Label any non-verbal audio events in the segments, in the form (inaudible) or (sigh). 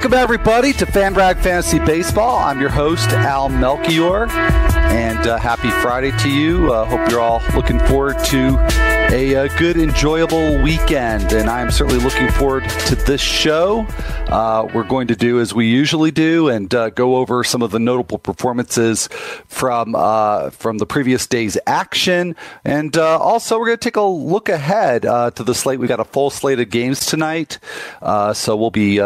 Welcome, everybody, to FanRag Fantasy Baseball. I'm your host, Al Melchior, and uh, happy Friday to you. Uh, hope you're all looking forward to a, a, uh, good, enjoyable weekend, and I'm certainly looking forward to this show. Uh, we're going to do as we usually do and uh, go over some of the notable performances from uh, from the previous day's action, and also we're going to take a look ahead to the slate. We've got a full slate of games tonight, so we'll be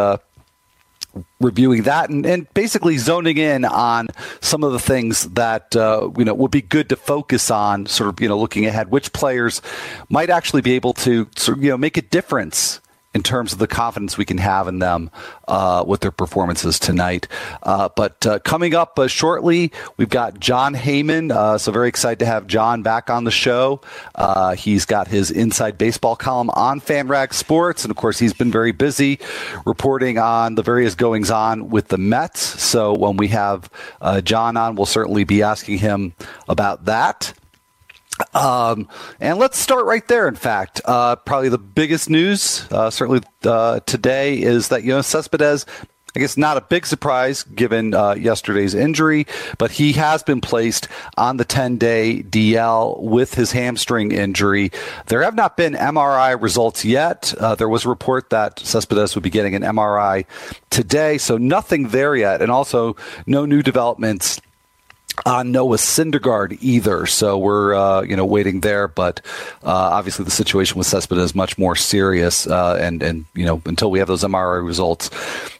reviewing that and, and, basically zoning in on some of the things that uh, you know would be good to focus on sort of you know looking ahead which players might actually be able to sort of, you know make a difference in terms of the confidence we can have in them uh, with their performances tonight. Uh, but uh, coming up uh, shortly, we've got Jon Heyman. Uh, so very excited to have John back on the show. Uh, he's got his Inside Baseball column on FanRag Sports, and of course, he's been very busy reporting on the various goings on with the Mets. So when we have John on, we'll certainly be asking him about that. Um, and let's start right there. In fact, uh, probably the biggest news, uh, certainly uh, today, is that Yoenis Cespedes. I guess not a big surprise given uh, yesterday's injury, but he has been placed on the 10 day DL with his hamstring injury. There have not been MRI results yet. Uh, there was a report that Cespedes would be getting an MRI today, so nothing there yet, and also no new developments on Noah Syndergaard either. So we're uh, you know waiting there, but uh, obviously the situation with Cespedes is much more serious, uh, and and you know until we have those MRI results,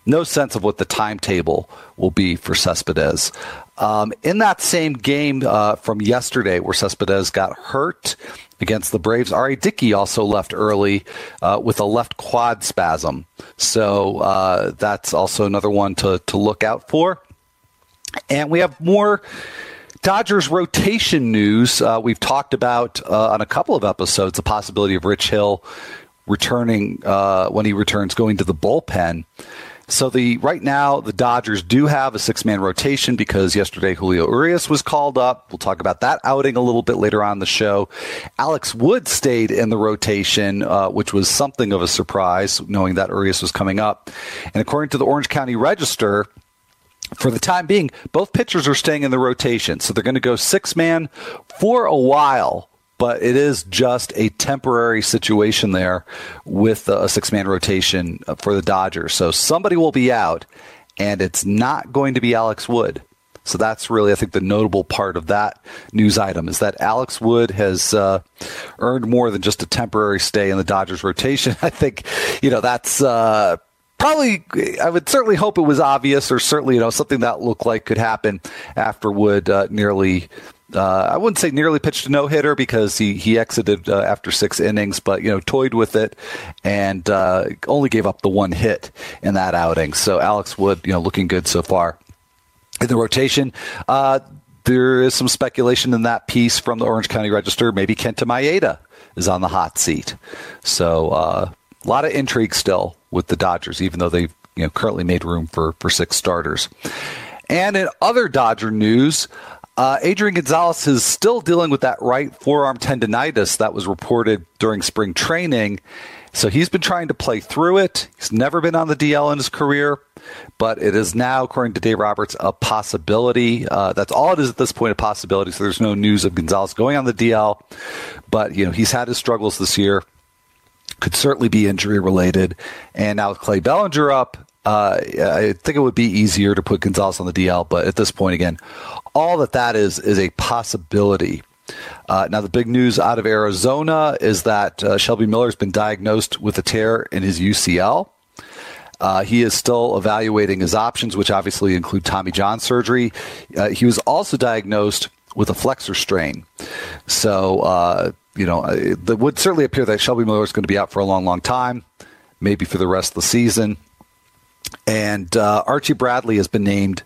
no sense of what the timetable will be for Cespedes. Um, in that same game uh, from yesterday, where Cespedes got hurt against the Braves, R.A. Dickey also left early uh, with a left quad spasm. So uh, that's also another one to to look out for. And we have more Dodgers rotation news. Uh, we've talked about uh, on a couple of episodes the possibility of Rich Hill returning uh, when he returns, going to the bullpen. So the right now the Dodgers do have a six man rotation because yesterday Julio Urias was called up. We'll talk about that outing a little bit later on the show. Alex Wood stayed in the rotation, uh, which was something of a surprise, knowing that Urias was coming up. And according to the Orange County Register, for the time being, both pitchers are staying in the rotation. So they're going to go six man for a while, but it is just a temporary situation there with a six man rotation for the Dodgers. So somebody will be out, and it's not going to be Alex Wood. So that's really, I think, the notable part of that news item is that Alex Wood has uh, earned more than just a temporary stay in the Dodgers rotation. (laughs) I think, you know, that's uh, probably I would certainly hope it was obvious or certainly you know something that looked like could happen after Wood uh, nearly uh, I wouldn't say nearly pitched a no hitter because he he exited uh, after six innings, but you know toyed with it and uh, only gave up the one hit in that outing. So Alex Wood, you know, looking good so far in the rotation. Uh, there is some speculation in that piece from the Orange County Register. Maybe Kenta Maeda is on the hot seat. So uh, a lot of intrigue still with the Dodgers, even though they've you know currently made room for for six starters. And in other Dodger news, uh, Adrian Gonzalez is still dealing with that right forearm tendonitis that was reported during spring training. So he's been trying to play through it. He's never been on the DL in his career, but it is now, according to Dave Roberts, a possibility. Uh, that's all it is at this point, a possibility. So there's no news of Gonzalez going on the DL, but you know he's had his struggles this year could certainly be injury related. And now with Clay Bellinger up, uh, I think it would be easier to put Gonzalez on the DL. But at this point, again, all that that is is a possibility. Uh, now, the big news out of Arizona is that uh, Shelby Miller has been diagnosed with a tear in his UCL. Uh, he is still evaluating his options, which obviously include Tommy John surgery. Uh, he was also diagnosed with a flexor strain. So, uh, you know, it would certainly appear that Shelby Miller is going to be out for a long, long time, maybe for the rest of the season. And uh, Archie Bradley has been named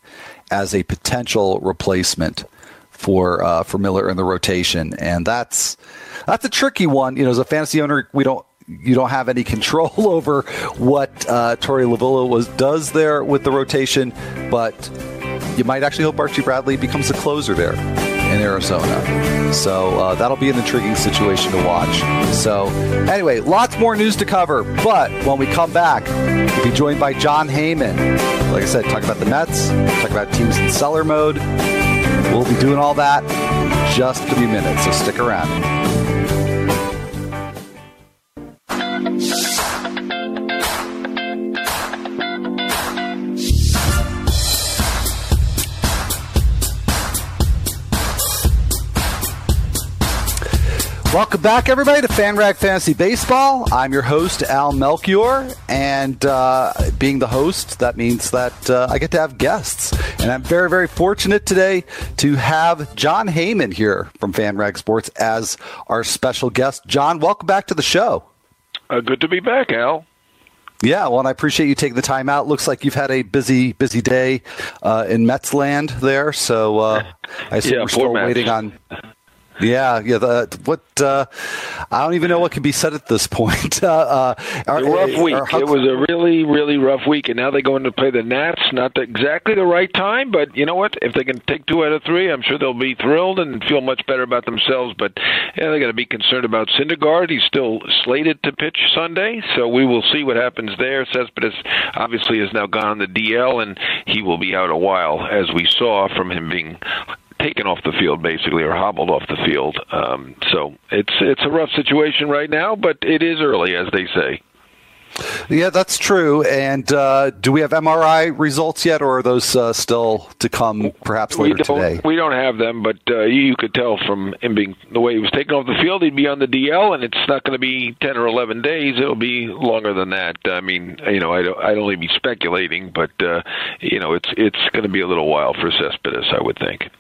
as a potential replacement for uh, for Miller in the rotation, and that's that's a tricky one. You know, as a fantasy owner, we don't you don't have any (laughs) control over what uh, Torey Lovullo was does there with the rotation, but you might actually hope Archie Bradley becomes a closer there in Arizona. So uh, that'll be an intriguing situation to watch. So anyway, lots more news to cover. But when we come back, we'll be joined by Jon Heyman. Like I said, talk about the Mets, talk about teams in seller mode. We'll be doing all that just a few minutes. So stick around. Welcome back, everybody, to FanRag Fantasy Baseball. I'm your host, Al Melchior, and uh, being the host, that means that uh, I get to have guests. And I'm very, very fortunate today to have Jon Heyman here from FanRag Sports as our special guest. John, welcome back to the show. Uh, good to be back, Al. Yeah, well, and I appreciate you taking the time out. Looks like you've had a busy, busy day uh, in Mets land there. So uh, I assume yeah, we're still Mets. waiting on yeah, yeah. The, what uh, I don't even know what can be said at this point. (laughs) Uh, uh, a rough week. How, it was a really, really rough week, and now they're going to play the Nats. Not the, exactly the right time, but you know what? If they can take two out of three, I'm sure they'll be thrilled and feel much better about themselves. But yeah, they got to be concerned about Syndergaard. He's still slated to pitch Sunday, so we will see what happens there. Cespedes obviously has now gone on the DL, and he will be out a while, as we saw from him being taken off the field basically or hobbled off the field. Um, so it's it's a rough situation right now, but it is early, as they say. Yeah, that's true. And uh, do we have MRI results yet, or are those uh, still to come, perhaps later we today? We don't have them, but uh, you could tell from him being the way he was taken off the field, he'd be on the DL, and it's not going to be ten or eleven days. It'll be longer than that. I mean, you know, I'd, I'd only be speculating, but uh, you know, it's it's going to be a little while for Cespedes, I would think.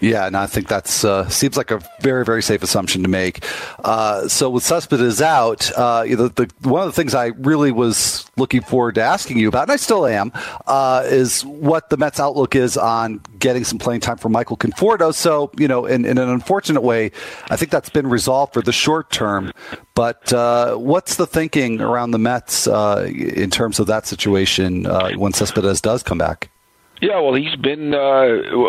Yeah, and I think that's uh, seems like a very very safe assumption to make. Uh, so with Cespedes out, uh, the, the, one of the things I really was looking forward to asking you about, and I still am, uh, is what the Mets' outlook is on getting some playing time for Michael Conforto. So you know, in, in an unfortunate way, I think that's been resolved for the short term. But uh, what's the thinking around the Mets uh, in terms of that situation when Cespedes does come back? Yeah, well, he's been uh,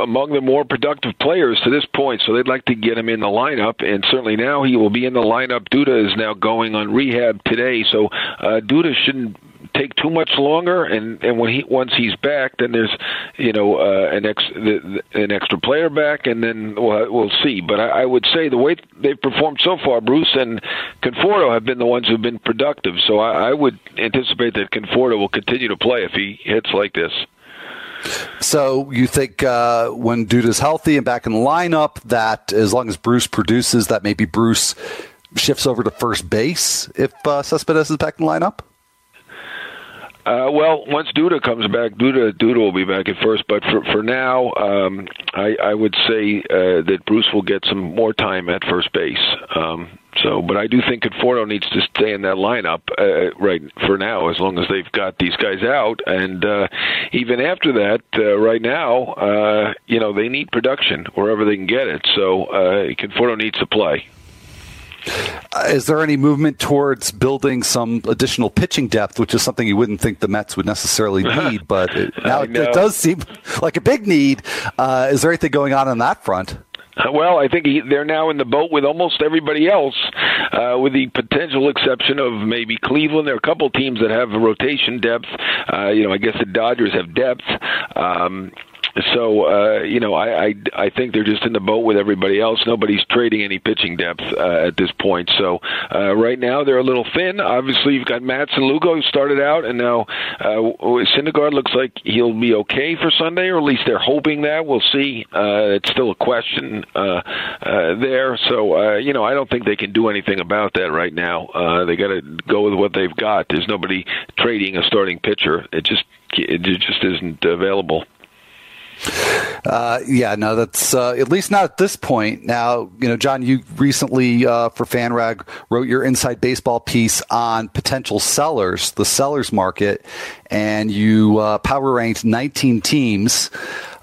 among the more productive players to this point, so they'd like to get him in the lineup, and certainly now he will be in the lineup. Duda is now going on rehab today, so uh, Duda shouldn't take too much longer and and when he once he's back then there's you know uh, an ex the, the, an extra player back and then we'll, we'll see but I, I would say the way they've performed so far Bruce and Conforto have been the ones who've been productive so I, I would anticipate that Conforto will continue to play if he hits like this so you think uh, when is healthy and back in the lineup, that as long as Bruce produces, that maybe Bruce shifts over to first base if uh, Cespedes is back in the lineup? Uh, well, once Duda comes back, Duda Duda will be back at first. But for for now, um, I, I would say uh, that Bruce will get some more time at first base. Um, so, but I do think Conforto needs to stay in that lineup uh, right for now, as long as they've got these guys out. And uh, even after that, uh, right now, uh, you know, they need production wherever they can get it. So, uh, Conforto needs to play. Uh, is there any movement towards building some additional pitching depth, which is something you wouldn't think the Mets would necessarily (laughs) need, but it, now it, it, does seem like a big need. Uh, is there anything going on on that front? Well, I think he, they're now in the boat with almost everybody else, uh, with the potential exception of maybe Cleveland. There are a couple teams that have rotation depth. Uh, you know, I guess the Dodgers have depth. Um, so uh, you know, I, I I think they're just in the boat with everybody else. Nobody's trading any pitching depth uh, at this point. So uh, right now they're a little thin. Obviously, you've got Matz and Lugo who started out, and now uh, Syndergaard looks like he'll be okay for Sunday, or at least they're hoping that. We'll see. Uh, it's still a question uh, uh, there. So uh, you know, I don't think they can do anything about that right now. Uh, they got to go with what they've got. There's nobody trading a starting pitcher. It just it just isn't available. Uh, yeah, no, that's uh, at least not at this point. Now, you know, John, you recently uh, for FanRag wrote your inside baseball piece on potential sellers, the sellers market, and you uh, power ranked 19 teams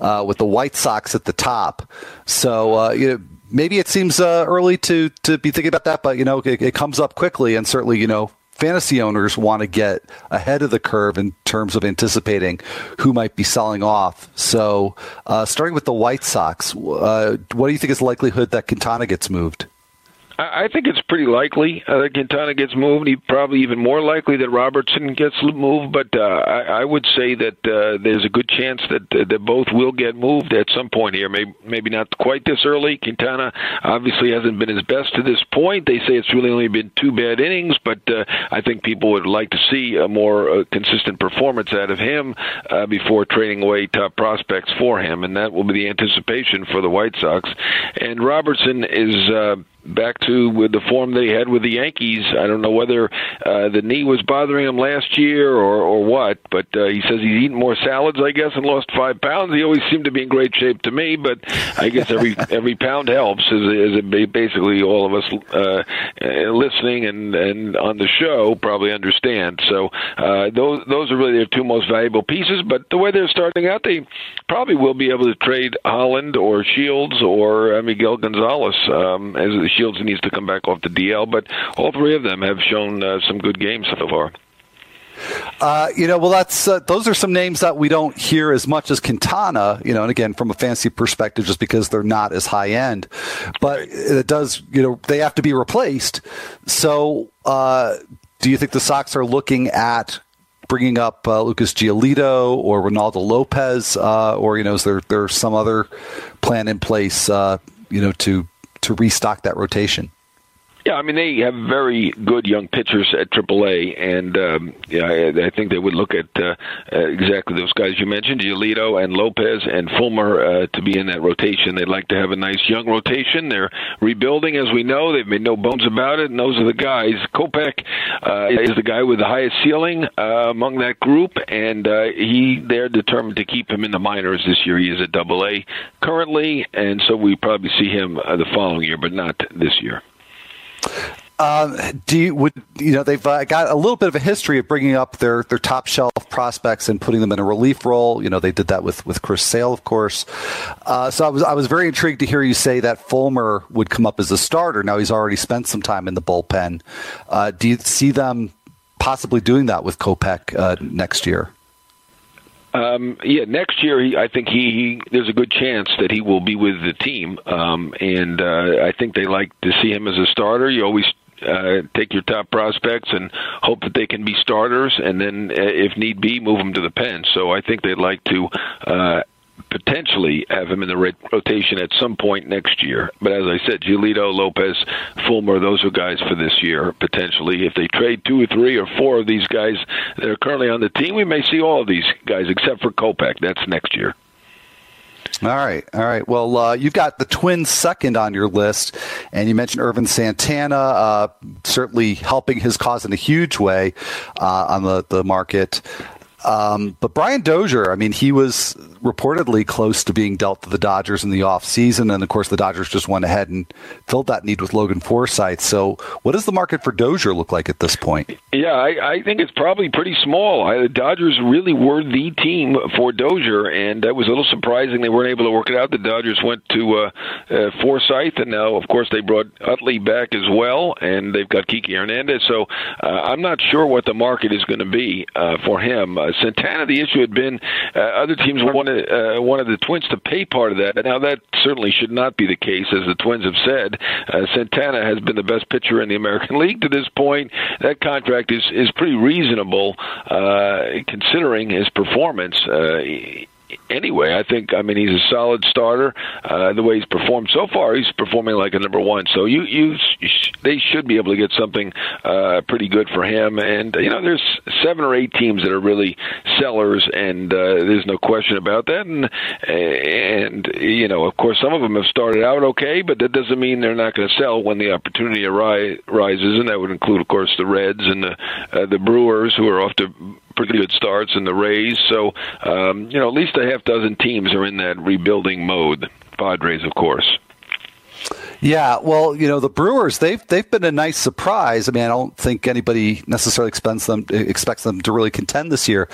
uh, with the White Sox at the top. So, uh, you know, maybe it seems early to to be thinking about that, but you know, it, it comes up quickly, and certainly, you know, fantasy owners want to get ahead of the curve in terms of anticipating who might be selling off. So, uh, starting with the White Sox, uh, what do you think is the likelihood that Quintana gets moved? I think it's pretty likely uh, that Quintana gets moved. He probably even more likely that Robertson gets moved. But uh, I, I would say that uh, there's a good chance that uh, that both will get moved at some point here. Maybe maybe not quite this early. Quintana obviously hasn't been his best to this point. They say it's really only been two bad innings, but uh, I think people would like to see a more uh, consistent performance out of him uh, before trading away top prospects for him, and that will be the anticipation for the White Sox. And Robertson is. Uh, back to with the form they had with the Yankees. I don't know whether uh, the knee was bothering him last year or or what, but uh, he says he's eaten more salads, I guess, and lost five pounds. He always seemed to be in great shape to me, but I guess every (laughs) every pound helps. As, as basically all of us uh, uh, listening and and on the show probably understand. So uh, those those are really their two most valuable pieces. But the way they're starting out, they probably will be able to trade Holland or Shields or uh, Miguel Gonzalez um, as the Shields needs to come back off the DL, but all three of them have shown uh, some good games so far. Uh, you know, well, that's uh, those are some names that we don't hear as much as Quintana. You know, and again, from a fancy perspective, just because they're not as high end, but it does. You know, they have to be replaced. So, uh, do you think the Sox are looking at bringing up uh, Lucas Giolito or Reynaldo Lopez, uh, or you know, is there there some other plan in place? Uh, you know, to to restock that rotation? Yeah, I mean they have very good young pitchers at AAA, and um, yeah, I, I think they would look at uh, uh, exactly those guys you mentioned, Giolito and Lopez and Fulmer, uh, to be in that rotation. They'd like to have a nice young rotation. They're rebuilding, as we know. They've made no bones about it, and those are the guys. Kopech uh, is the guy with the highest ceiling uh, among that group, and uh, he they're determined to keep him in the minors this year. He is at Double A currently, and so we probably see him uh, the following year, but not this year. Um, do you would you know they've uh, got a little bit of a history of bringing up their their top shelf prospects and putting them in a relief role. You know they did that with with Chris Sale, of course. Uh, so I was I was very intrigued to hear you say that Fulmer would come up as a starter. Now he's already spent some time in the bullpen. Uh, do you see them possibly doing that with Kopech uh, next year? Um, yeah, next year he, I think he, he there's a good chance that he will be with the team, um, and uh, I think they like to see him as a starter. You always uh, take your top prospects and hope that they can be starters, and then uh, if need be, move them to the pen. So I think they'd like to uh, potentially have him in the rotation at some point next year. But as I said, Giolito, Lopez, Fulmer, those are guys for this year potentially. If they trade two or three or four of these guys that are currently on the team, we may see all of these guys except for Kopech. That's next year. All right, all right. Well, uh, you've got the Twins second on your list, and you mentioned Ervin Santana, uh, certainly helping his cause in a huge way uh, on the the market. Um, but Brian Dozier, I mean, he was reportedly close to being dealt to the Dodgers in the offseason. And of course, the Dodgers just went ahead and filled that need with Logan Forsythe. So, what does the market for Dozier look like at this point? Yeah, I, I think it's probably pretty small. I, the Dodgers really were the team for Dozier, and that was a little surprising they weren't able to work it out. The Dodgers went to uh, uh, Forsythe, and now, of course, they brought Utley back as well, and they've got Kiki Hernandez. So, uh, I'm not sure what the market is going to be uh, for him. Uh, Santana, the issue had been uh, other teams wanted uh, wanted the Twins to pay part of that. Now that certainly should not be the case, as the Twins have said. Uh, Santana has been the best pitcher in the American (laughs) League to this point. That contract is is pretty reasonable uh, considering his performance. Uh, anyway. I think I mean he's a solid starter. Uh, the way he's performed so far, he's performing like a number one. So you you, sh- they should be able to get something uh, pretty good for him. And you know, there's seven or eight teams that are really sellers, and uh, there's no question about that. And and you know, of course, some of them have started out okay, but that doesn't mean they're not going to sell when the opportunity arises, and that would include, of course, the Reds and the uh, the Brewers, who are off to pretty good starts in the Rays. So, um, you know, at least a half dozen teams are in that rebuilding mode. Padres, of course. Yeah, well, you know the Brewers they've they've been a nice surprise. I mean, I don't think anybody necessarily expects them expects them to really contend this year,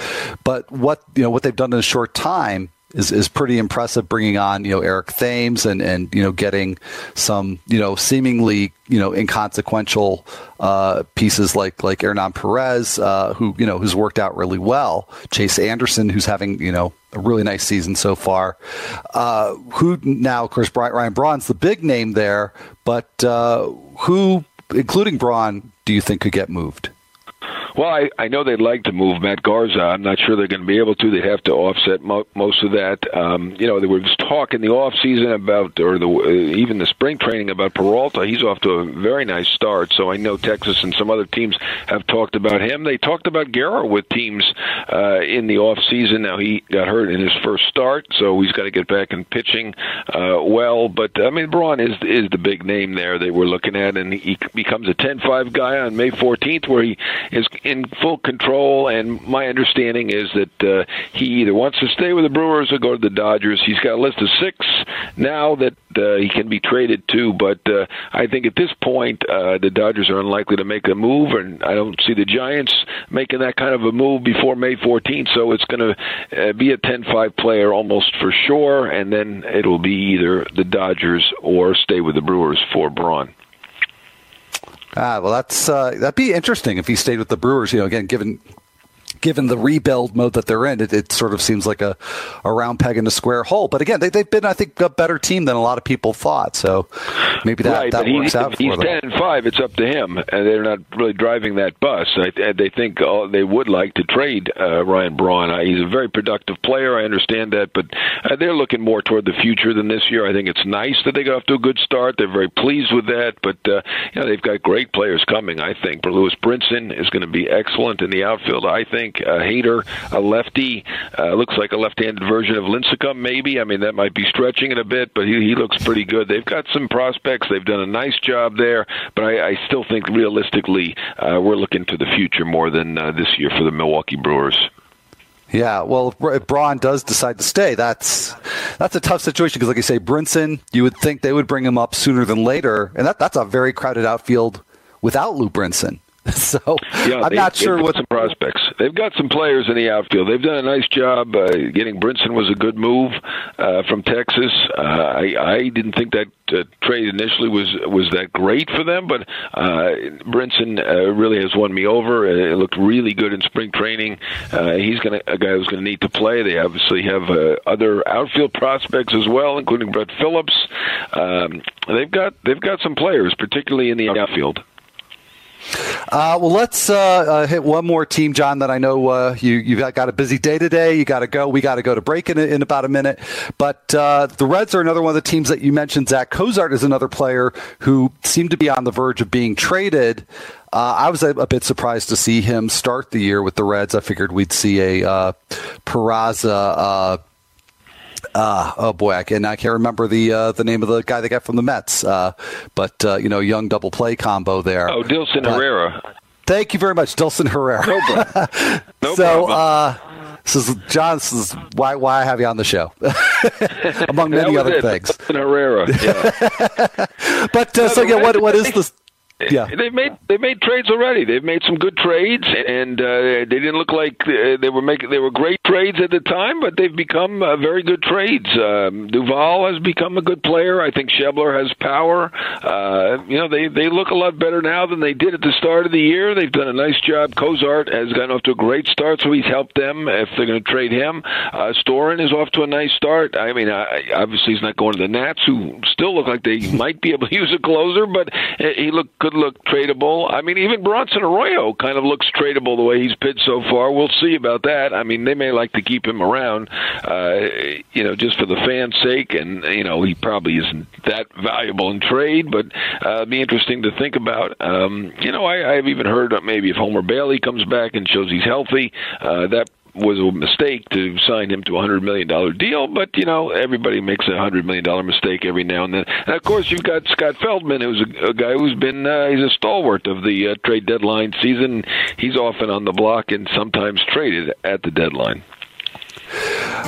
but what you know what they've done in a short time is, is pretty impressive bringing on, you know, Eric Thames and, and, you know, getting some, you know, seemingly, you know, inconsequential uh, pieces like, like Hernan Perez, uh, who, you know, who's worked out really well. Chase Anderson, who's having, you know, a really nice season so far. Uh, who now, of course, Brian Ryan Braun's the big name there, but uh, who, including Braun, do you think could get moved? Well, I, I know they'd like to move Matt Garza. I'm not sure they're going to be able to. They'd have to offset mo- most of that. Um, you know, there was talk in the off season about, or the uh, even the spring training about Peralta. He's off to a very nice start. So I know Texas and some other teams have talked about him. They talked about Guerra with teams uh, in the off season. Now he got hurt in his first start, so he's got to get back in pitching uh, well. But I mean, Braun is is the big name there they were looking at, and he becomes a 10-5 guy on May 14th, where he is in full control, and my understanding is that uh, he either wants to stay with the Brewers or go to the Dodgers. He's got a list of six now that uh, he can be traded to, but uh, I think at this point uh, the Dodgers are unlikely to make a move, and I don't see the Giants making that kind of a move before May 14th. So it's going to uh, be a 10-5 player almost for sure, and then it'll be either the Dodgers or stay with the Brewers for Braun. Ah, well, that's uh, that'd be interesting if he stayed with the Brewers. You know, again, given given the rebuild mode that they're in, it, it, sort of seems like a, a round peg in a square hole. But again, they, have been, I think, a better team than a lot of people thought. So maybe that, right, that works he, out he's for them. 10 and 5, it's up to him. And they're not really driving that bus. I, they think oh, they would like to trade uh, Ryan Braun. He's a very productive player. I understand that. But uh, they're looking more toward the future than this year. I think it's nice that they got off to a good start. They're very pleased with that. But, uh, you know, they've got great players coming, I think. But Lewis Brinson is going to be excellent in the outfield, I think. Uh, Hader a lefty. Uh, looks like a left-handed version of Lincecum, maybe. I mean, that might be stretching it a bit, but he, he looks pretty good. They've got some prospects. They've done a nice job there, but I, I still think realistically, uh, we're looking to the future more than uh, this year for the Milwaukee Brewers. Yeah, well, if Braun does decide to stay, that's that's a tough situation because, like you say, Brinson, you would think they would bring him up sooner than later, and that that's a very crowded outfield without Lou Brinson. (laughs) So yeah, I'm they, not sure what some prospects. They've got some players in the outfield. They've done a nice job. Uh, getting Brinson was a good move uh, from Texas. Uh, I, I didn't think that uh, trade initially was was that great for them, but uh, Brinson uh, really has won me over. Uh, It looked really good in spring training. Uh, he's gonna a guy who's going to need to play. They obviously have uh, other outfield prospects as well, including Brett Phillips. Um, they've got they've got some players, particularly in the outfield. Uh, well, let's uh, uh, hit one more team, John. That I know uh, you you've got a busy day today. You got to go. We got to go to break in, in about a minute. But uh, the Reds are another one of the teams that you mentioned. Zach Cozart is another player who seemed to be on the verge of being traded. Uh, I was a, a, bit surprised to see him start the year with the Reds. I figured we'd see a Peraza uh, oh boy, I can I can't remember the uh, the name of the guy they got from the Mets, uh, but uh, you know, young double play combo there. Oh, Dilson Herrera. Thank you very much, Dilson Herrera. No problem. (laughs) No so, problem. Uh, this is John. This is why why I have you on the show, (laughs) among (laughs) many other it. things. Dilson Herrera. Yeah. but uh, so yeah, what what is this? Yeah. They've made they made trades already. They've made some good trades, and uh, they didn't look like uh, they were making they were great trades at the time, but they've become uh, very good trades. Um, Duvall has become a good player. I think Schebler has power. Uh, you know, they they look a lot better now than they did at the start of the year. They've done a nice job. Cozart has gotten off to a great start, so he's helped them if they're going to trade him. Uh, Storen is off to a nice start. I mean, I, obviously he's not going to the Nats, who still look like they (laughs) might be able to use a closer, but he looked could look tradable. I mean, even Bronson Arroyo kind of looks tradable the way he's pitched so far. We'll see about that. I mean, they may like to keep him around, uh, you know, just for the fans' sake, and you know, he probably isn't that valuable in trade, but uh, be interesting to think about. Um, you know, I, I've even heard maybe if Homer Bailey comes back and shows he's healthy, uh, that was a mistake to sign him to a hundred million dollar deal. But you know, everybody makes a hundred million dollar mistake every now and then. And of course, you've got Scott Feldman, who's a, a guy who's been uh, he's a stalwart of the uh, trade deadline season. He's often on the block and sometimes traded at the deadline.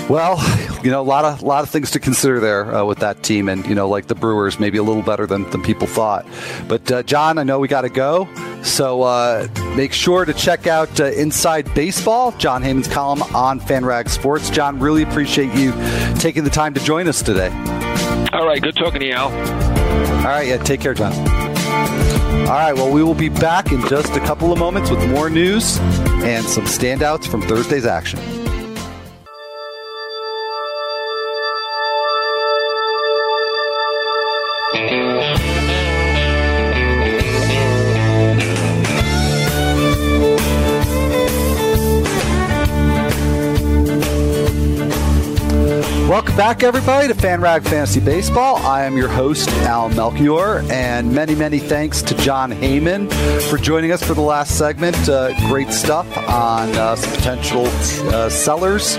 Well, you know, a lot of lot of things to consider there uh, with that team, and you know, like the Brewers, maybe a little better than, than people thought. But uh, John, I know we got to go, so uh, make sure to check out uh, Inside Baseball, Jon Heyman's column on FanRag Sports. John, really appreciate you taking the time to join us today. All right, good talking to you, Al. All right, yeah, take care, John. All right, well, we will be back in just a couple of moments with more news and some standouts from Thursday's action. Welcome back, everybody, to FanRag Fantasy Baseball. I am your host, Al Melchior, and many, many thanks to Jon Heyman for joining us for the last segment. Uh, great stuff on uh, some potential uh, sellers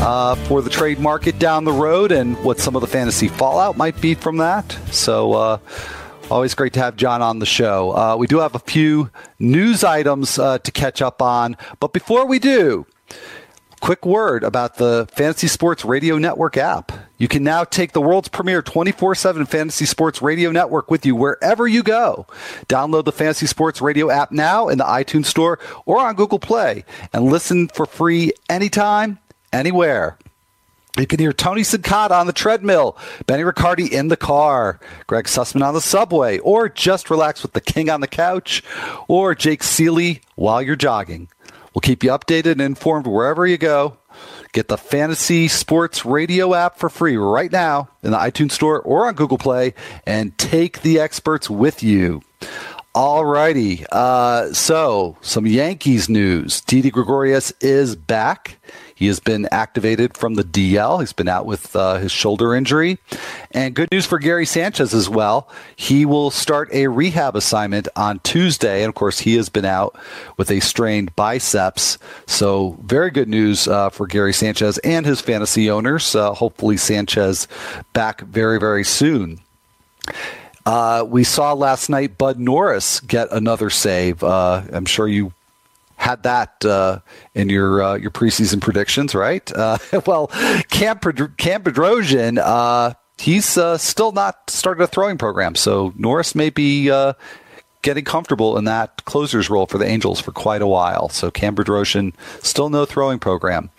uh, for the trade market down the road and what some of the fantasy fallout might be from that. So, uh, Always great to have John on the show. Uh, we do have a few news items to catch up on, but before we do, quick word about the Fantasy Sports Radio Network app. You can now take the world's premier 24 7 Fantasy Sports Radio Network with you wherever you go. Download the Fantasy Sports Radio app now in the iTunes Store or on Google Play and listen for free anytime, anywhere. You can hear Tony Sincotta on the treadmill, Benny Riccardi in the car, Greg Sussman on the subway, or just relax with the king on the couch, or Jake Ciely while you're jogging. We'll keep you updated and informed wherever you go. Get the Fantasy Sports Radio app for free right now in the iTunes Store or on Google Play and take the experts with you. All righty. Uh, so, some Yankees news. Didi Gregorius is back. He has been activated from the DL. He's been out with uh, his shoulder injury. And good news for Gary Sanchez as well. He will start a rehab assignment on Tuesday. And of course, he has been out with a strained biceps. So, very good news uh, for Gary Sanchez and his fantasy owners. Uh, hopefully, Sanchez back very, very soon. Uh, we saw last night Bud Norris get another save. Uh, I'm sure you had that uh, in your uh, your preseason predictions, right? Uh, (laughs) well, Cam, Cam Bedrosian, uh, he's uh, still not started a throwing program, so Norris may be uh, getting comfortable in that closer's role for the Angels for quite a while. So Cam Bedrosian, still no throwing program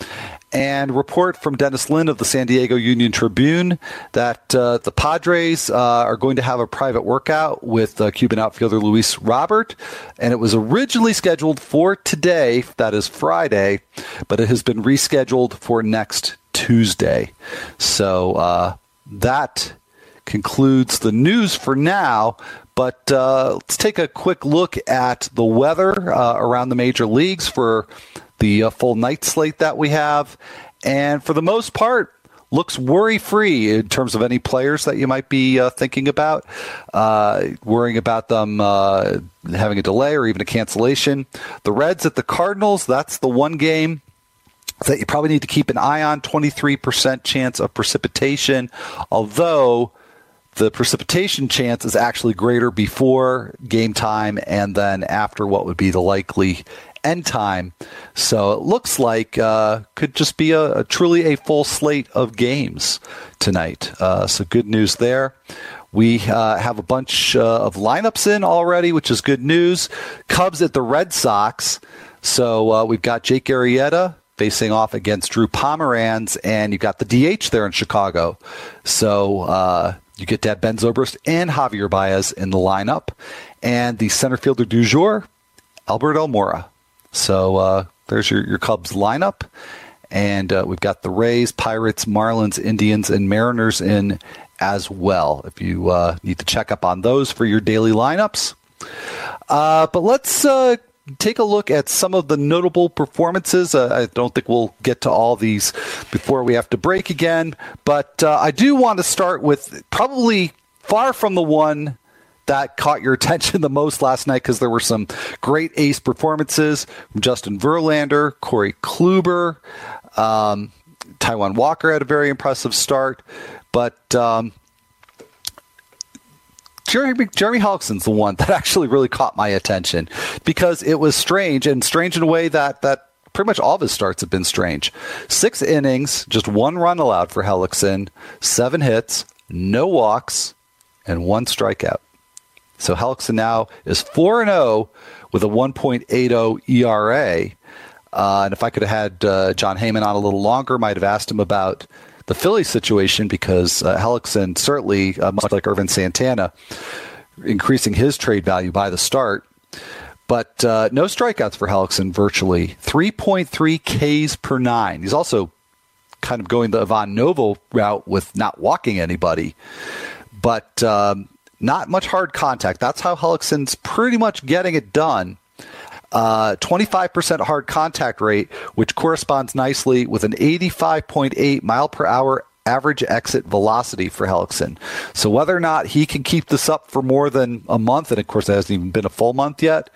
and report from Dennis Lin of the San Diego Union Tribune that uh, the Padres uh, are going to have a private workout with uh, Cuban outfielder Luis Robert, and it was originally scheduled for today, that is Friday, but it has been rescheduled for next Tuesday. So uh, that concludes the news for now. But uh, let's take a quick look at the weather uh, around the major leagues for the uh, full night slate that we have. And for the most part, looks worry free in terms of any players that you might be uh, thinking about, uh, worrying about them uh, having a delay or even a cancellation. The Reds at the Cardinals, that's the one game that you probably need to keep an eye on 23% chance of precipitation, although the precipitation chance is actually greater before game time and then after what would be the likely end time. So it looks like uh, could just be a, a, truly a full slate of games tonight. Uh, so good news there. We uh, have a bunch uh, of lineups in already, which is good news. Cubs at the Red Sox. So uh, we've got Jake Arrieta facing off against Drew Pomeranz, and you've got the DH there in Chicago. So uh, you get to have Ben Zobrist and Javier Baez in the lineup. And the center fielder du jour, Albert Almora. So uh, there's your, your Cubs lineup. And uh, we've got the Rays, Pirates, Marlins, Indians, and Mariners in as well. If you uh, need to check up on those for your daily lineups. Uh, but let's uh, take a look at some of the notable performances. Uh, I don't think we'll get to all these before we have to break again. But I do want to start with probably far from the one that caught your (laughs) attention the most last night because there were some great ace performances from Justin Verlander, Corey Kluber, um, Taijuan Walker had a very impressive start, but um, Jeremy, Jeremy Hellickson's the one (laughs) that actually really caught my attention because it was strange and strange in a way that that pretty much all of his starts have been strange. Six innings, just one run allowed for Hellickson, seven hits, no walks, and one strikeout. So Hellickson now is 4 0 with a 1.80 ERA. Uh, and if I could have had uh, Jon Heyman on a little longer, might have asked him about the Philly situation because uh, Hellickson certainly, uh, much like Ervin Santana, increasing his trade value by the start. But uh, no strikeouts for Hellickson virtually. 3.3 Ks per nine. He's also kind of going the Ivan Nova route with not walking anybody. But um, not much hard contact. That's how Hellickson's pretty much getting it done. Uh, 25% hard contact rate, which corresponds nicely with an 85.8 mile per hour average exit velocity for Hellickson. So whether or not he can keep this up for more than a month, and of course it hasn't even been a full month yet,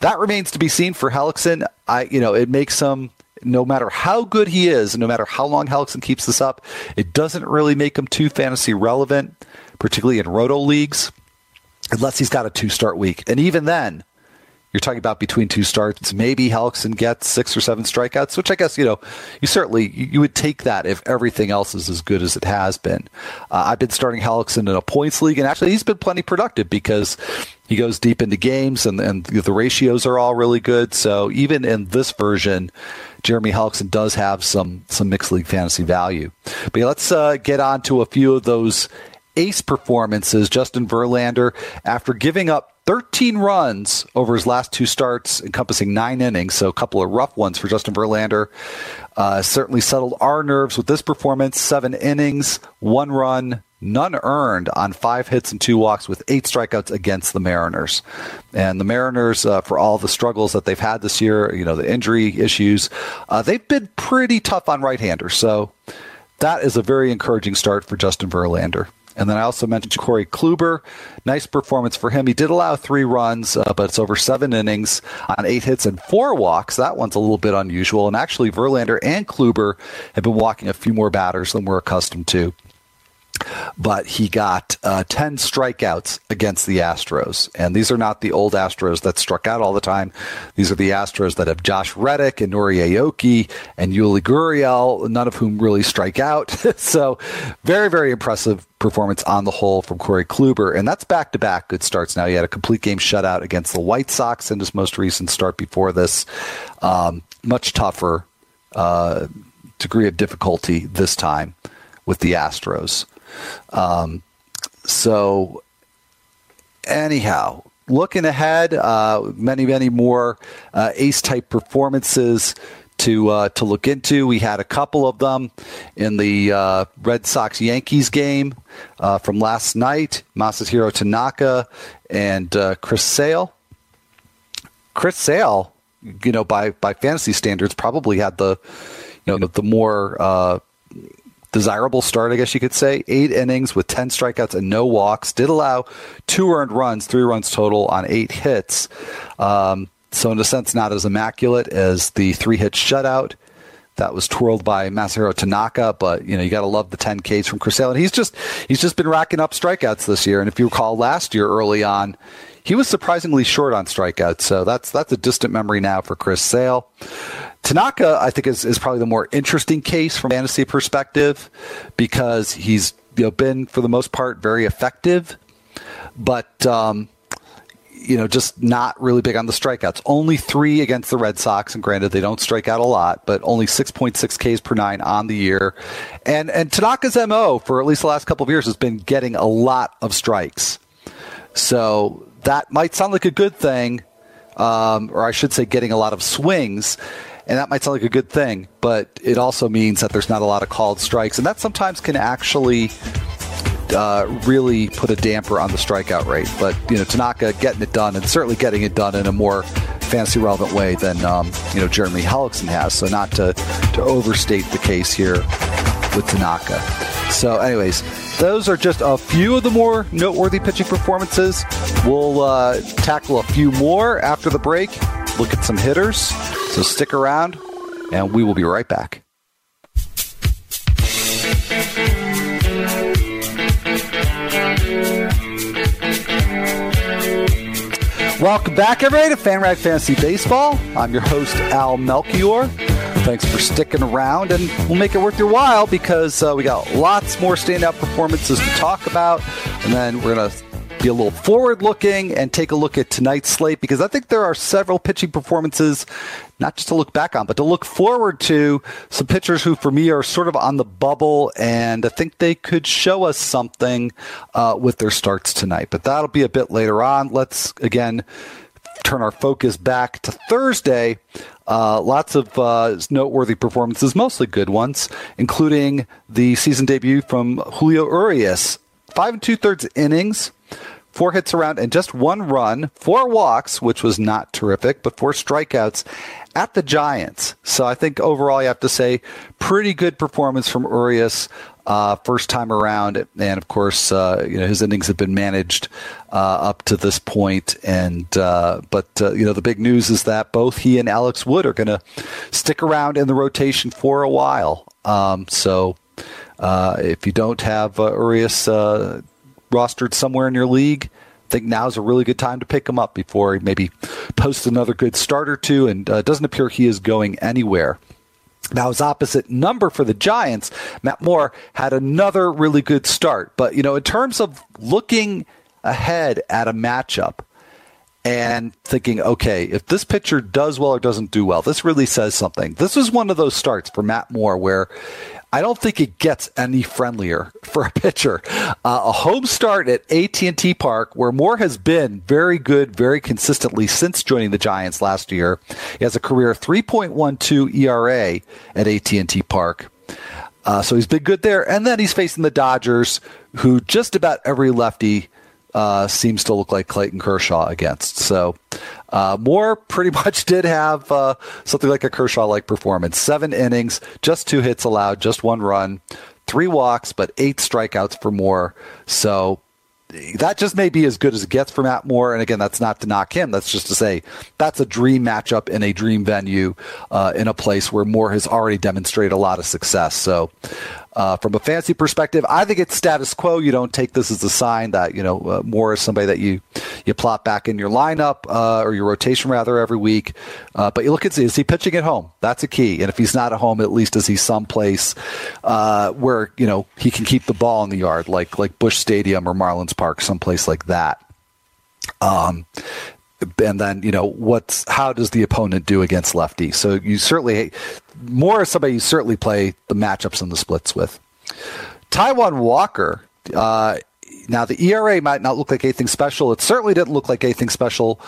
that remains to be seen for Hellickson. I, you know, it makes him no matter how good he is, no matter how long Hellickson keeps this up, it doesn't really make him too fantasy relevant, particularly in roto leagues, unless he's got a two start week. And even then, you're talking about between two starts. Maybe Hellickson gets six or seven strikeouts, which I guess you know you certainly you would take that if everything else is as good as it has been. Uh, I've been starting Hellickson in a points league, and actually he's been plenty productive because he goes deep into games, and, and the ratios are all really good. So even in this version, Jeremy Hellickson does have some some mixed league fantasy value. But yeah, let's uh, get on to a few of those ace performances. Justin Verlander, after giving up 13 runs over his last two starts, encompassing nine innings, so a couple of rough ones for Justin Verlander. Uh, certainly settled our nerves with this performance. Seven innings, one run, none earned on five hits and two walks with eight strikeouts against the Mariners. And the Mariners, uh, for all the struggles that they've had this year, you know, the injury issues, uh, they've been pretty tough on right handers. So that is a very encouraging start for Justin Verlander. And then I also mentioned Corey Kluber. Nice performance for him. He did allow three runs, uh, but it's over seven innings on eight hits and four walks. That one's a little bit unusual. And actually, Verlander and Kluber have been walking a few more batters than we're accustomed to but he got uh, 10 strikeouts against the Astros. And these are not the old Astros that struck out all the time. These are the Astros that have Josh Reddick and Nori Aoki and Yuli Gurriel, none of whom really strike out. (laughs) so very, very impressive performance on the whole from Corey Kluber. And that's back to back good starts now. He had a complete game shutout against the White Sox in his most recent start before this. Um, much tougher uh, degree of difficulty this time with the Astros. Um, so, anyhow, looking ahead, uh, many, many more uh, ace type performances to uh, to look into. We had a couple of them in the uh, Red Sox Yankees game uh, from last night. Masahiro Tanaka and uh, Chris Sale. Chris Sale, you know, by by fantasy standards, probably had the you know the more uh, desirable start, I guess you could say. Eight innings with 10 strikeouts and no walks. Did allow two earned runs, three runs total on eight hits. Um, so, in a sense, not as immaculate as the three hit shutout that was twirled by Masahiro Tanaka, but you know you got to love the 10 Ks from Chris Sale, and he's just he's just been racking up strikeouts this year. And if you recall last year early on, he was surprisingly short on strikeouts, so that's that's a distant memory now for Chris Sale. Tanaka, I think, is, is probably the more interesting case from fantasy perspective because he's you know been for the most part very effective, but um, you know just not really big on the strikeouts. Only three against the Red Sox, and granted they don't strike out a lot, but only six point six Ks per nine on the year. And and Tanaka's mo for at least the last couple of years has been getting a lot of strikes. So that might sound like a good thing, um, or I should say, getting a lot of swings and that might sound like a good thing, but it also means that there's not a lot of called strikes, and that sometimes can actually uh, really put a damper on the strikeout rate. But you know, Tanaka getting it done, and certainly getting it done in a more fantasy relevant way than um, you know Jeremy Hellickson has. So not to to overstate the case here with Tanaka. So, anyways, those are just a few of the more noteworthy pitching performances. We'll uh, tackle a few more after the break, look at some hitters. So stick around, and we will be right back. Welcome back, everybody, to FanRag Fantasy Baseball. I'm your host, Al Melchior. Thanks for sticking around, and we'll make it worth your while because uh, we got lots more standout performances to talk about, and then we're going to be a little forward looking and take a look at tonight's slate because I think there are several pitching performances, not just to look back on, but to look forward to some pitchers who, for me, are sort of on the bubble, and I think they could show us something uh, with their starts tonight. But that'll be a bit later on. Let's again turn our focus back to Thursday. Uh, lots of uh, noteworthy performances, mostly good ones, including the season debut from Julio Urias. Five and two thirds innings, four hits around, and just one run, four walks, which was not terrific, but four strikeouts at the Giants. So I think overall you have to say pretty good performance from Urias uh, first time around, and of course, uh, you know his innings have been managed uh, up to this point. And uh, but uh, you know the big news is that both he and Alex Wood are going to stick around in the rotation for a while. Um, so uh, if you don't have Urias rostered somewhere in your league. I think now is a really good time to pick him up before he maybe posts another good start or two, and doesn't appear he is going anywhere. Now, his opposite number for the Giants, Matt Moore, had another really good start. But, you know, in terms of looking ahead at a matchup and thinking, okay, if this pitcher does well or doesn't do well, this really says something. This was one of those starts for Matt Moore where I don't think it gets any friendlier for a pitcher. Uh, a home start at AT&T Park, where Moore has been very good, very consistently since joining the Giants last year. He has a career 3.12 ERA at AT&T Park. Uh, so he's been good there, and then he's facing the Dodgers, who just about every lefty uh, seems to look like Clayton Kershaw against. So uh, Moore pretty (laughs) much did have uh, something like a Kershaw like performance. Seven innings, just two hits allowed, just one run, three walks, but eight strikeouts for Moore. So that just may be as good as it gets for Matt Moore. And again, that's not to knock him. That's just to say that's a dream matchup in a dream venue uh, in a place where Moore has already demonstrated a lot of success. So uh, from a fancy perspective, I think it's status quo. You don't take this as a sign that you know uh, Moore is somebody that you you plot back in your lineup uh, or your rotation rather every week. Uh, but you look at is he pitching at home? That's a key. And if he's not at home, at least is he someplace uh, where you know he can keep the ball in the yard, like like Busch Stadium or Marlins Park, someplace like that. Um, and then you know what's how does the opponent do against lefty? So you certainly Moore is somebody you certainly play the matchups and the splits with. Taijuan Walker. Uh, now the ERA might not look like anything special. It certainly didn't look like anything special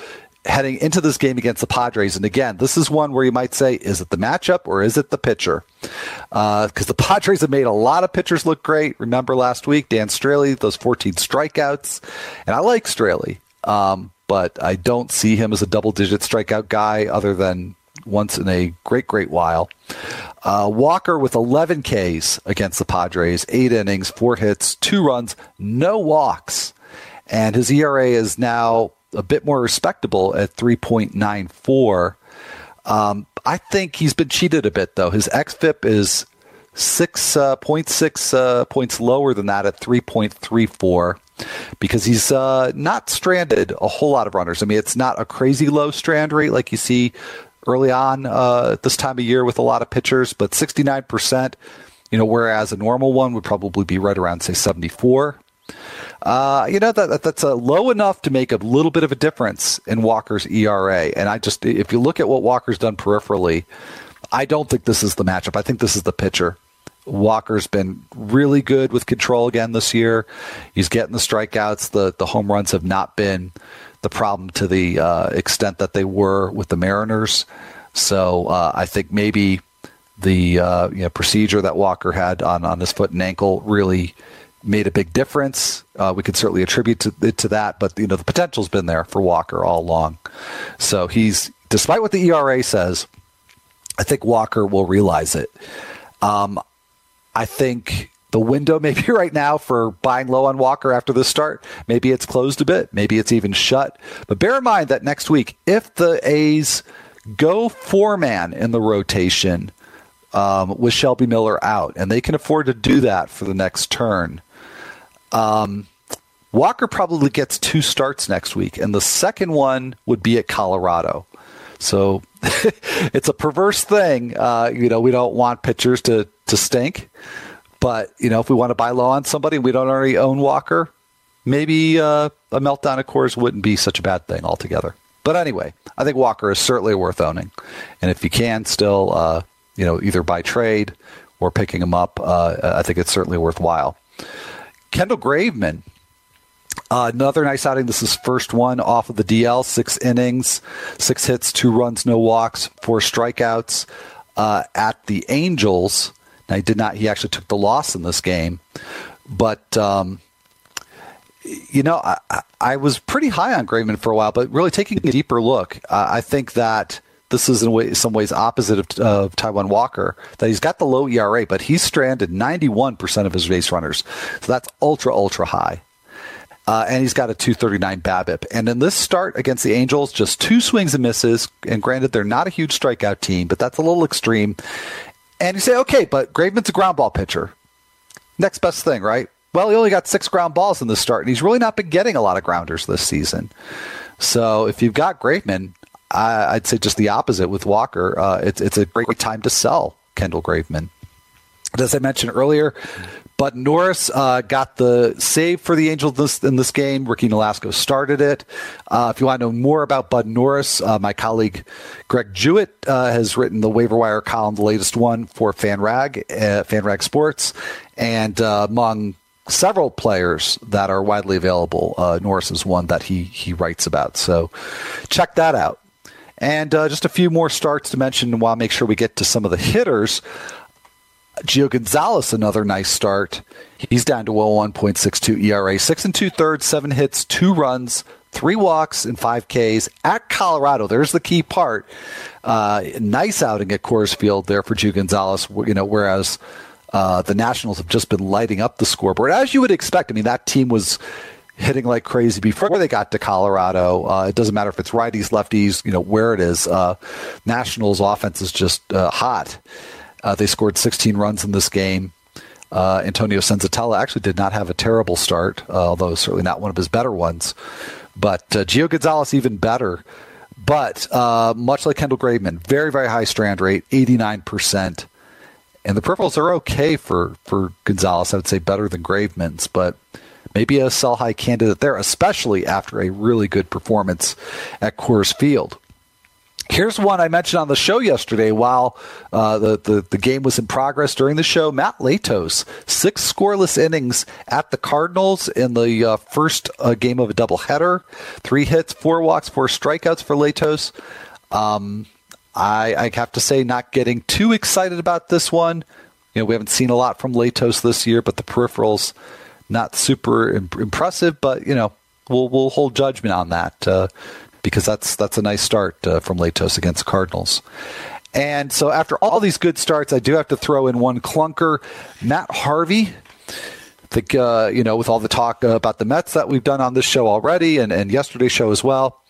heading into this game against the Padres. And again, this is one where you might say, is it the matchup or is it the pitcher? Because uh, the Padres have made a lot of pitchers look great. Remember last week, Dan Straily, those 14 strikeouts. And I like Straily. Um, but I don't see him as a double digit strikeout guy other than once in a great, great while. Uh, Walker with 11 Ks against the Padres, eight innings, four hits, two runs, no walks. And his ERA is now a bit more respectable at 3.94. Um, I think he's been cheated a bit, though. His XFIP is 6.6 uh, uh, points lower than that at 3.34 because he's uh, not stranded a whole lot of runners. I mean, it's not a crazy low strand rate like you see early on uh, this time of year with a lot of pitchers, but 69%, you know, whereas a normal one would probably be right around, say, 74. Uh, you know that, that's a low enough to make a little bit of a difference in Walker's ERA. And I just, if you look at what Walker's done peripherally, I don't think this is the matchup. I think this is the pitcher. Walker's been really good with control again this year. He's getting the strikeouts. The the home runs have not been the problem to the uh, extent that they were with the Mariners. So uh, I think maybe the uh, you know, procedure that Walker had on, on his foot and ankle really made a big difference. Uh, we could certainly attribute to, it to that, but you know the potential's been there for Walker all along. So he's despite what the ERA says, I think Walker will realize it. Um, I think the window (laughs) maybe right now for buying low on Walker after the start, maybe it's closed a bit, maybe it's even shut. But bear in mind that next week, if the A's go four man in the rotation um, with Shelby Miller out, and they can afford to do that for the next turn. Um, Walker probably gets two starts next week, and the second one would be at Colorado. So (laughs) it's a perverse thing. Uh, you know, we don't want pitchers to, to stink. But, you know, if we want to buy low on somebody we don't already own Walker, maybe uh, a meltdown of course wouldn't be such a bad thing altogether. But anyway, I think Walker is certainly worth owning. And if you can still, uh, you know, either by trade or picking him up, uh, I think it's certainly worthwhile. Kendall Graveman, uh, another nice outing. This is first one off of the DL. Six innings, six hits, two runs, no walks, four strikeouts. Uh, at the Angels, now he did not. He actually took the loss in this game, but um, you know I, I, was pretty high on Graveman for a while. But really taking a deeper look, uh, I think that this is in way, some ways opposite of, of Taijuan Walker. That he's got the low ERA, but he's stranded 91% of his base runners, so that's ultra ultra high. Uh, and he's got a 239 BABIP. And in this start against the Angels, just two swings and misses. And granted, they're not a huge strikeout team, but that's a little extreme. And you say, okay, but Graveman's a ground ball pitcher. Next best thing, right? Well, he only got six ground balls in the start, and he's really not been getting a lot of grounders this season. So if you've got Graveman, I, would say just the opposite with Walker. Uh, it's it's a great time to sell Kendall Graveman. As I mentioned earlier, Bud Norris uh, got the save for the Angels this, in this game. Ricky Nolasco started it. Uh, if you want to know more about Bud Norris, uh, my colleague Greg Jewett uh, has written the waiver wire column, the latest one for FanRag, uh, FanRag Sports, and uh, among several players that are widely available, Norris is one that he he writes about. So check that out. And just a few more starts to mention while I make sure we get to some of the hitters. Gio Gonzalez, another nice start. He's down to 1.62 ERA, six and two thirds, seven hits, two runs, three walks, and five Ks at Colorado. There's the key part. Uh, nice outing at Coors Field there for Gio Gonzalez. You know, whereas uh, the Nationals have just been lighting up the scoreboard as you would expect. I mean, that team was hitting like crazy before they got to Colorado. Uh, it doesn't matter if it's righties, lefties, you know, where it is. Uh, Nationals offense is just uh, hot. Uh, they scored 16 runs in this game. Uh, Antonio Senzatela actually did not have a terrible start, uh, although certainly not one of his better ones. But uh, Gio Gonzalez even better. But uh, much like Kendall Graveman, very very high strand rate, 89%. And the peripherals are okay for for Gonzalez. I would say better than Graveman's, but maybe a sell high candidate there, especially after a really good performance at Coors Field. Here's one I mentioned on the show yesterday while uh, the, the, the, game was in progress during the show. Mat Latos, six scoreless innings at the Cardinals in the uh, first uh, game of a doubleheader. Three hits, four walks, four strikeouts for Latos. Um, I, I have to say, not getting too excited about this one. You know, we haven't seen a lot from Latos this year, but the peripherals not super imp- impressive. But you know, we'll we'll hold judgment on that. Uh, because that's that's a nice start uh, from Latos against Cardinals. And so after all these good starts, I do have to throw in one clunker, Matt Harvey. Think uh, you know with all the talk about the Mets that we've done on this show already, and, and yesterday's show as well.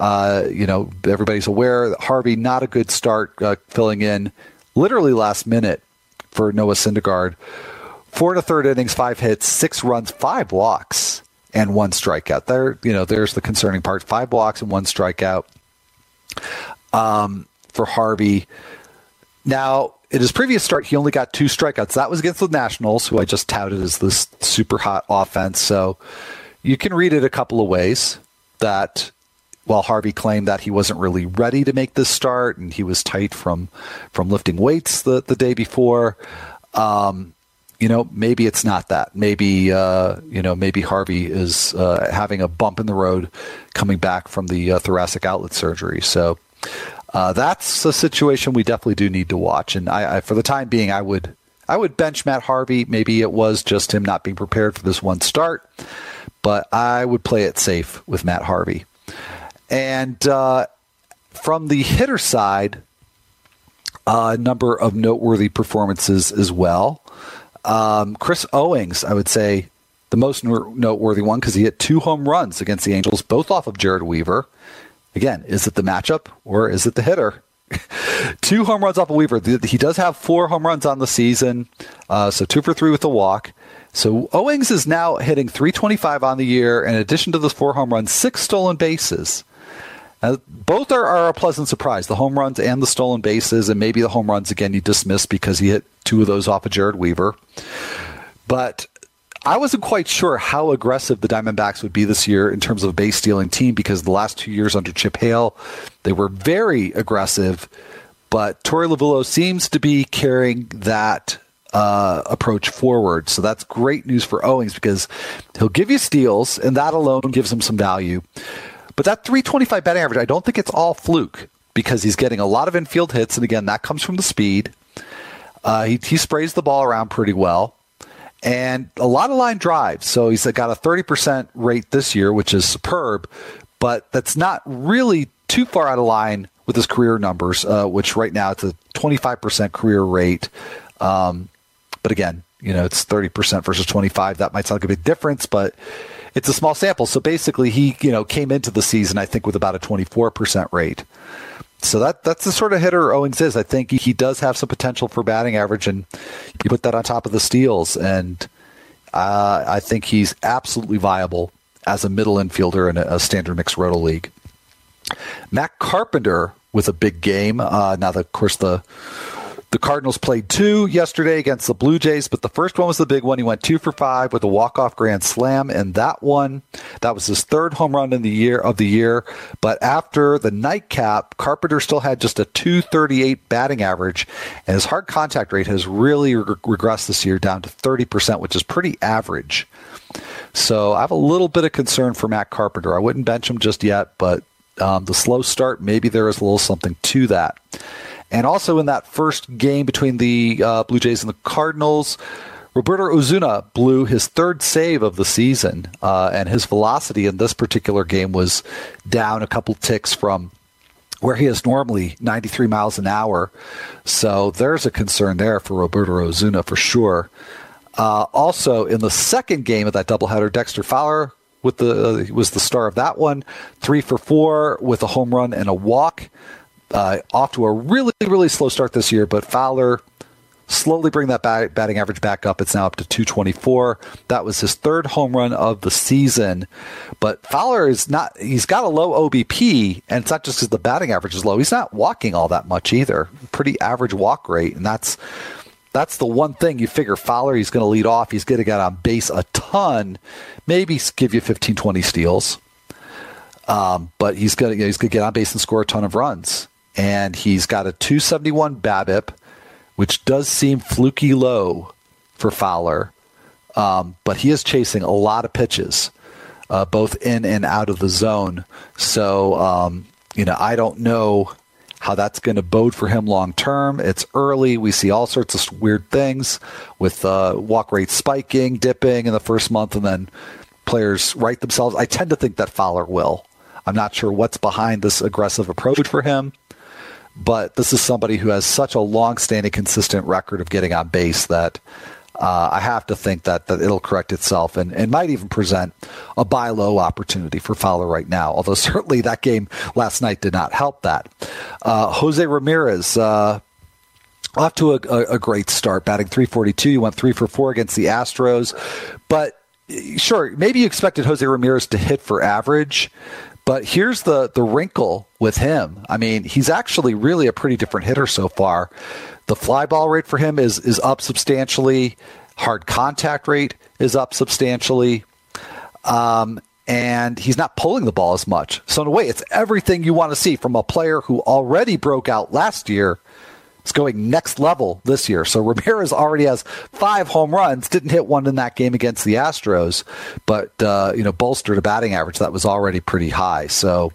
Uh, you know everybody's aware that Harvey not a good start uh, filling in literally last minute for Noah Syndergaard. Four and a third innings, five hits, six runs, five walks and one strikeout. There, you know, there's the concerning part: five blocks and one strikeout um, for Harvey. Now, in his previous start, he only got two strikeouts. That was against the Nationals, who I just touted as this super hot offense. So you can read it a couple of ways. That while Harvey claimed that he wasn't really ready to make this start and he was tight from from lifting weights the, the day before, um, you know, maybe it's not that. Maybe uh, you know, maybe Harvey is uh, having a bump in the road coming back from the uh, thoracic outlet surgery. So uh, that's a situation we definitely do need to watch. And I, I, for the time being, I would I would bench Matt Harvey. Maybe it was just him not being prepared for this one start, but I would play it safe with Matt Harvey. And uh, from the hitter side, a number of noteworthy performances as well. Um, Chris Owings, I would say the most noteworthy one because he hit two home runs against the Angels, both off of Jered Weaver. Again, is it the matchup or is it the hitter? (laughs) two home runs off of Weaver. He does have four home runs on the season, uh, so two for three with the walk. So Owings is now hitting 325 on the year. In addition to those four home runs, six stolen bases. Now, both are, are, a pleasant surprise, the home runs and the stolen bases, and maybe the home runs again you dismiss because he hit two of those off of Jered Weaver. But I wasn't quite sure how aggressive the Diamondbacks would be this year in terms of base stealing team because the last two years under Chip Hale, they were very aggressive. But Torey Lovullo seems to be carrying that uh, approach forward. So that's great news for Owings because he'll give you steals, and that alone gives him some value. But that 325 batting average, I don't think it's all fluke because he's getting a lot of infield hits, and again, that comes from the speed. Uh, he, he sprays the ball around pretty well and a lot of line drives. So he's got a 30% rate this year, which is superb, but that's not really too far out of line with his career numbers, uh, which right now it's a 25% career rate. Um, but again, you know, it's 30% versus 25. That might sound like a big difference, but it's a small sample. So basically, he, you know, came into the season, I think, with about a 24% rate. So that that's the sort of hitter Owings is. I think he does have some potential for batting average, and you put that on top of the steals, and uh, I think he's absolutely viable as a middle infielder in a, a standard mixed roto league. Matt Carpenter with a big game. Uh, now, the, of course, the the Cardinals played two yesterday against the Blue Jays, but the first one was the big one. He went two for five with a walk-off grand slam, and that one, that was his third home run in the year of the year. But after the nightcap, Carpenter still had just a 238 batting average, and his hard contact rate has really re- regressed this year down to 30%, which is pretty average. So I have a little bit of concern for Matt Carpenter. I wouldn't bench him just yet, but um, the slow start, maybe there is a little something to that. And also in that first game between the uh, Blue Jays and the Cardinals, Roberto Osuna blew his third save of the season, uh, and his velocity in this particular game was down a couple ticks from where he is normally 93 miles an hour. So there's a concern there for Roberto Osuna for sure. Uh, also, in the second game of that doubleheader, Dexter Fowler with the uh, was the star of that one, three for four with a home run and a walk uh, off to a really, really slow start this year, but Fowler slowly bring that bat- batting average back up. It's now up to 224. That was his third home run of the season. But Fowler is not, he's got a low OBP, and it's not just because the batting average is low. He's not walking all that much either. Pretty average walk rate. And that's, that's the one thing you figure Fowler, he's going to lead off. He's going to get on base a ton, maybe give you 15, 20 steals. Um, but he's going you know, he's going to get on base and score a ton of runs and he's got a 271 BABIP, which does seem fluky low for Fowler. Um, but he is chasing a lot of pitches, uh, both in and out of the zone. So, um, you know, I don't know how that's going to bode for him long term. It's early. We see all sorts of weird things with uh, walk rate spiking, dipping in the first month, and then players right themselves. I tend to think that Fowler will. I'm not sure what's behind this aggressive approach for him but this is somebody who has such a long-standing, consistent record of getting on base that uh, I have to think that, that it'll correct itself and, and might even present a buy low opportunity for Fowler right now. Although (laughs) certainly that game last night did not help that. Uh, Jose Ramirez. Uh, off to a, a, a, great start, batting 342. You went three for four against the Astros. But sure, maybe you expected Jose Ramirez to hit for average, but here's the the wrinkle with him. I mean, he's actually really a pretty different hitter so far. The fly ball rate for him is is up substantially. Hard contact rate is up substantially. Um, and he's not pulling the ball as much. So in a way, it's everything you want to see from a player who already broke out last year is going next level this year. So (laughs) Ramirez already has five home runs. Didn't hit one in that game against the Astros, but uh, you know bolstered a batting average that was already pretty high. So.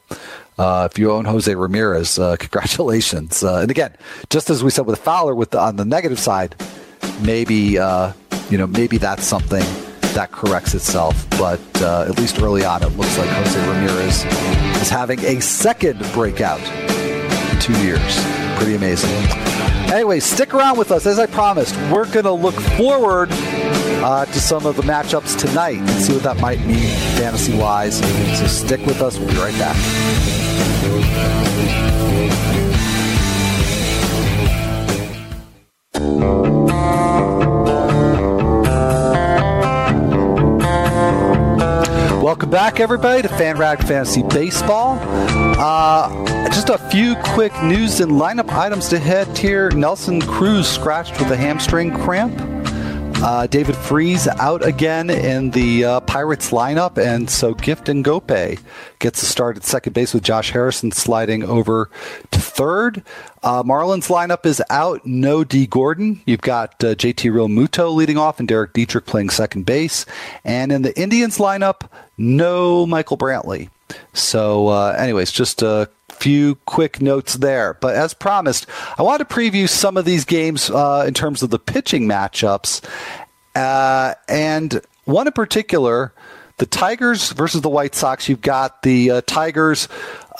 Uh, if you own Jose Ramirez, uh, (laughs) congratulations! Uh, and again, just as we said with Fowler, with the, on the negative side, maybe uh, you know maybe that's something that corrects itself. But uh, at least early on, it looks like Jose Ramirez is having a second breakout in two years pretty amazing. Anyway, stick around with us. As I promised, we're going to look forward uh, to some of the matchups tonight and see what that might mean fantasy wise. So stick with us. We'll be right back. Welcome back, everybody, to FanRag Fantasy Baseball. Uh, just a few quick news and lineup items to hit here. Nelson Cruz scratched with a hamstring cramp. Uh, David Freese out again in the uh, Pirates lineup, and so Gift Ngoepe gets a start at second base with Josh Harrison sliding over to third. Uh, Marlins lineup is out. No D. Gordon. You've got uh, JT Realmuto leading off, and Derek Dietrich playing second base. And in the Indians lineup, no Michael Brantley. So, uh, anyways, just a few quick notes there. But as promised, I want to preview some of these games uh, in terms of the pitching matchups. Uh, and one in particular, the Tigers versus the White Sox. You've got the uh, Tigers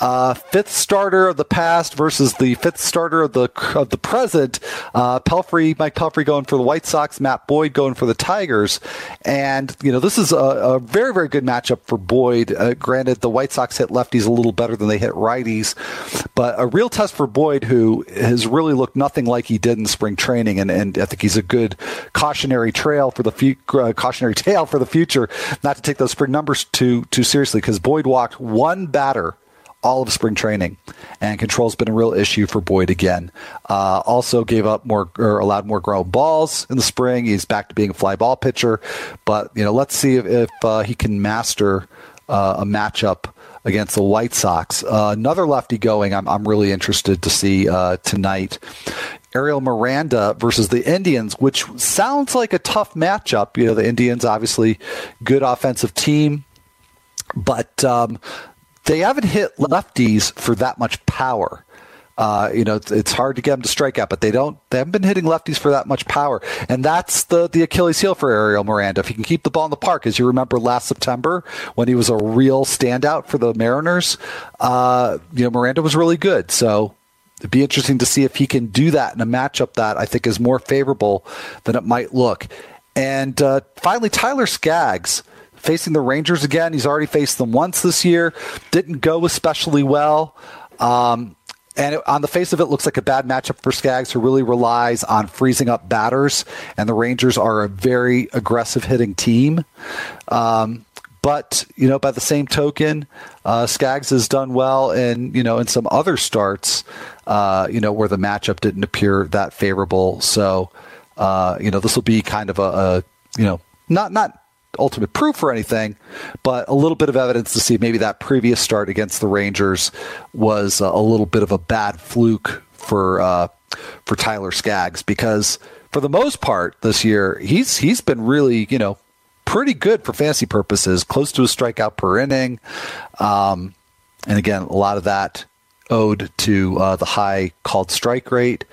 uh, fifth starter of the past versus the fifth starter of the of the present. Uh, Pelfrey, Mike Pelfrey going for the White Sox, Matt Boyd going for the Tigers, and you know this is a, a very very good matchup for Boyd. Uh, granted, the White Sox hit lefties a little better than they hit righties, but a real test for Boyd, who has really looked nothing like he did in spring training, and, and I think he's a good cautionary trail for the fu- uh, cautionary (laughs) tale for the future, not to take those spring numbers too too seriously because Boyd walked one batter all of spring training, and control's been a real issue for Boyd again. Uh, also gave up more or allowed more ground balls in the spring. He's back to being a fly ball pitcher, but you know, let's see if, if uh, he can master uh, a matchup against the White Sox. Uh, another lefty going. I'm I'm really interested to see uh, tonight. Ariel Miranda versus the Indians, which sounds like a tough matchup. You know, the Indians obviously good offensive team, but um, they haven't hit lefties for that much power. Uh, you know, it's, hard to get them to strike out, but they don't. They haven't been hitting lefties for that much power, and that's the the Achilles heel for Ariel Miranda. If he can keep the ball in the park, as you remember last September when he was a real standout for the Mariners, uh, you know, Miranda was really good. So it'd be interesting to see if he can do that in a matchup that I think is more favorable than it might look. And uh, finally, Tyler Skaggs facing the Rangers again. He's already faced them once this year. Didn't go especially well. Um, and it, on the face of it, looks like a bad matchup for Skaggs, who really relies on freezing up batters. And the Rangers are a very aggressive hitting team. Um, but you know, by the same token, uh, Skaggs has done well in you know in some other starts, uh, you know, where the matchup didn't appear that favorable. So, uh, you know, this will be kind of a, a you know not not ultimate proof or anything, but a little bit of evidence to see maybe that previous start against the Rangers was a little bit of a bad fluke for uh, for Tyler Skaggs because for the most part this year he's he's been really you know pretty good for fantasy purposes, close to a strikeout per inning, um, and again a lot of that owed to uh, the high called strike rate.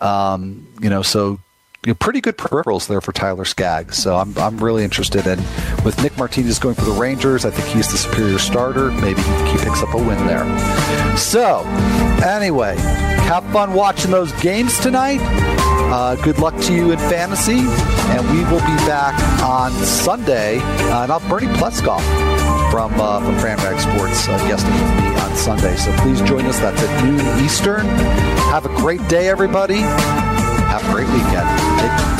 Um, you know, so you know, pretty good peripherals there for Tyler Skaggs. So I'm, I'm really interested in with Nick Martinez going for the Rangers. I think he's the superior starter. Maybe he picks up a win there. So anyway, have fun watching those games tonight. Uh, good luck to you in fantasy, and we will be back on Sunday. Uh, and I'll Bernie Pleskoff from uh, from FanRag Sports uh, guesting with me on Sunday. So please join us. That's at noon Eastern. Have a great day, everybody. Have a great weekend. Take